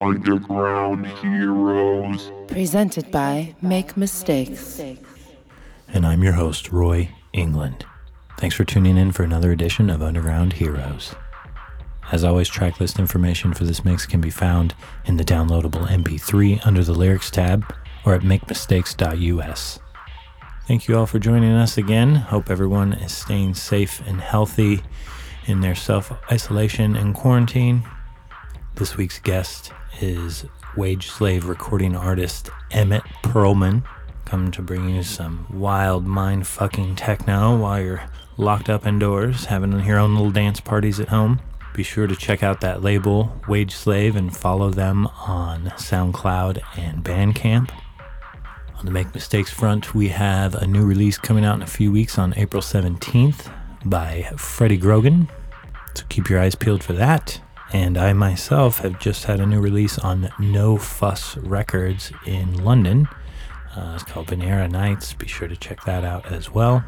Underground Heroes. Presented by Make Mistakes. And I'm your host, Roy England. Thanks for tuning in for another edition of Underground Heroes. As always, tracklist information for this mix can be found in the downloadable MP3 under the lyrics tab or at makemistakes.us. Thank you all for joining us again. Hope everyone is staying safe and healthy in their self isolation and quarantine. This week's guest is wage slave recording artist Emmett Perlman. Come to bring you some wild mind fucking techno while you're locked up indoors, having your own little dance parties at home. Be sure to check out that label, Wage Slave, and follow them on SoundCloud and Bandcamp. On the Make Mistakes front, we have a new release coming out in a few weeks on April 17th by Freddie Grogan. So keep your eyes peeled for that. And I myself have just had a new release on No Fuss Records in London. Uh, it's called Venera Nights. Be sure to check that out as well.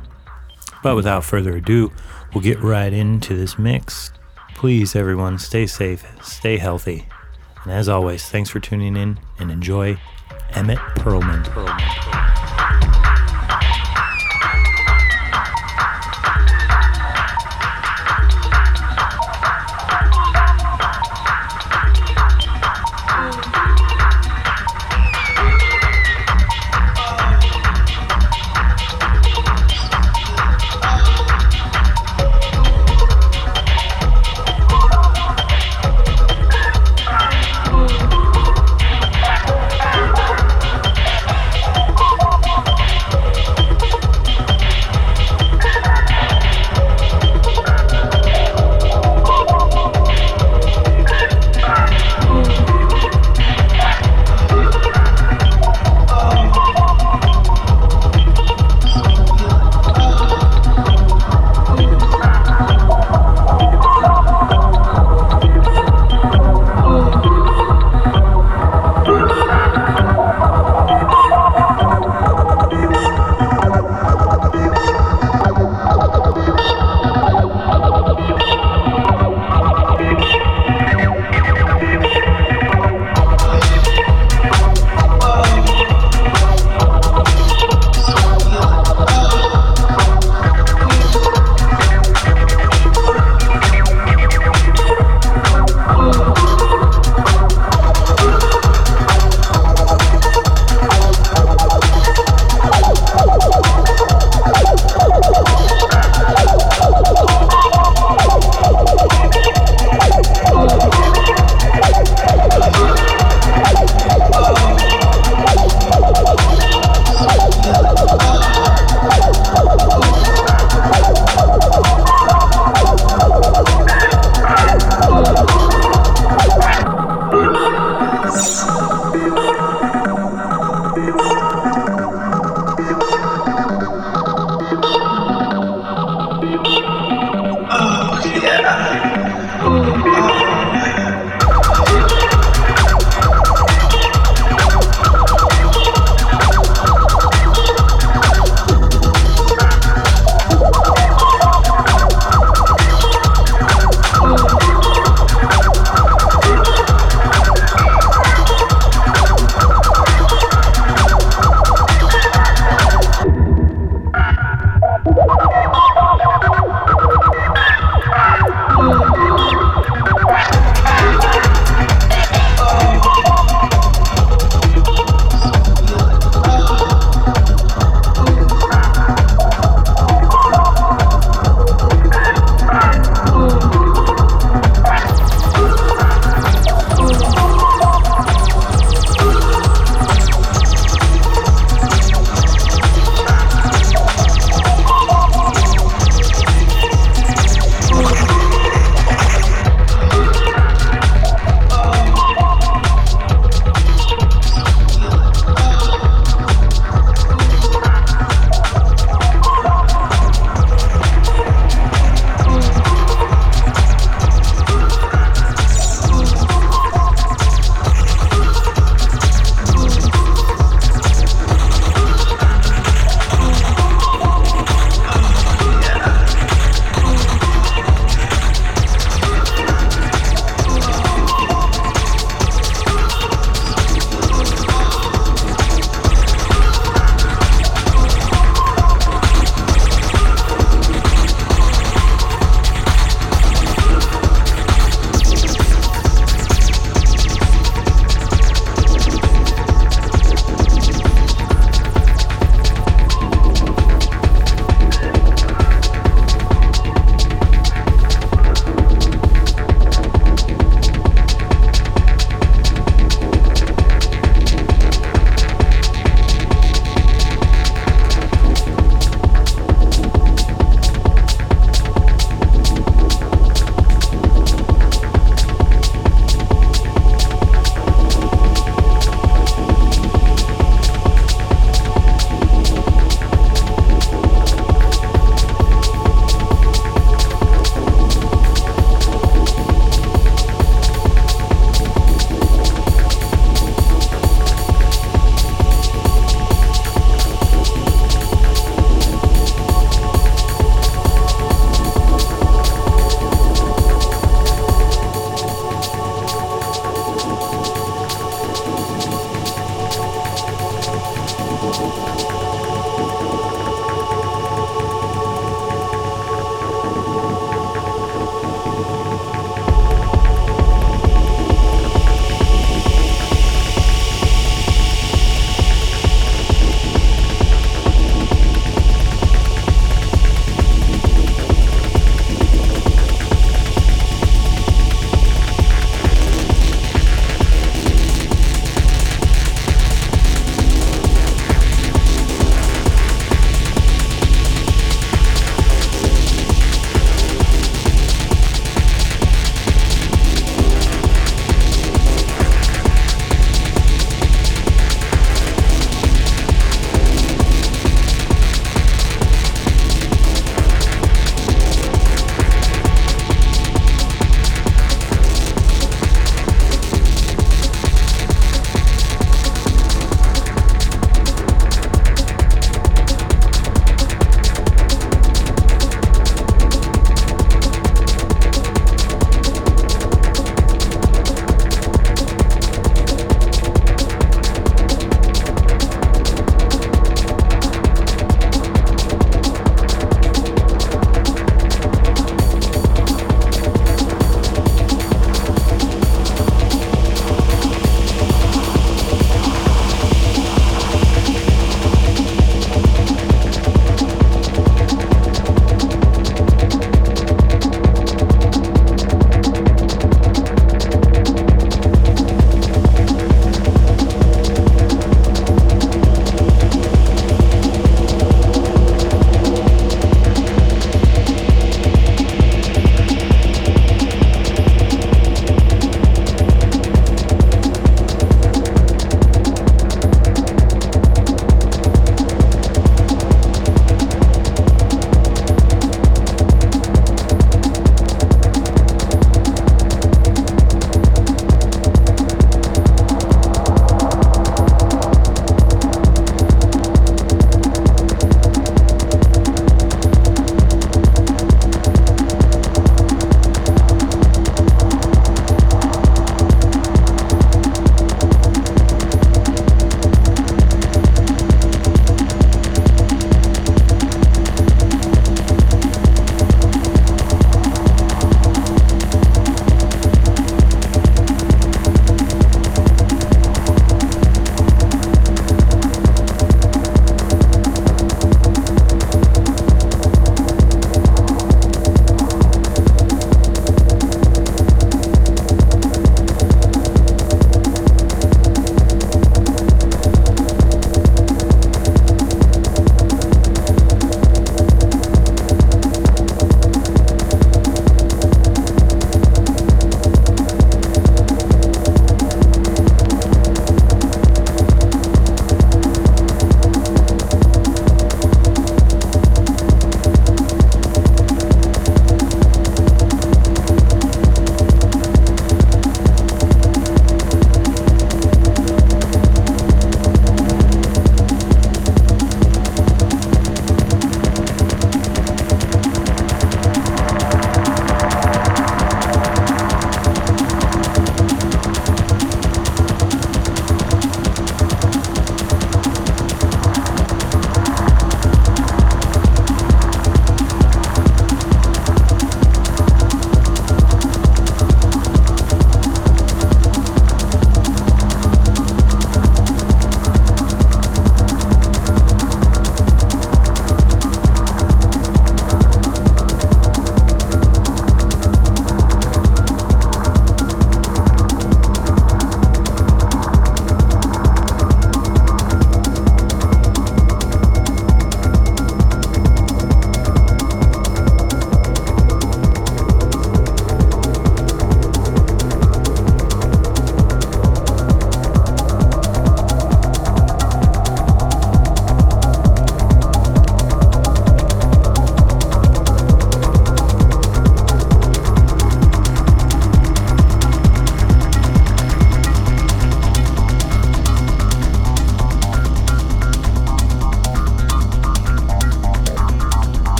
But without further ado, we'll get right into this mix. Please, everyone, stay safe, stay healthy. And as always, thanks for tuning in and enjoy Emmett Perlman. Perlman.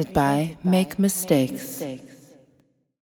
Presented by Make Mistakes.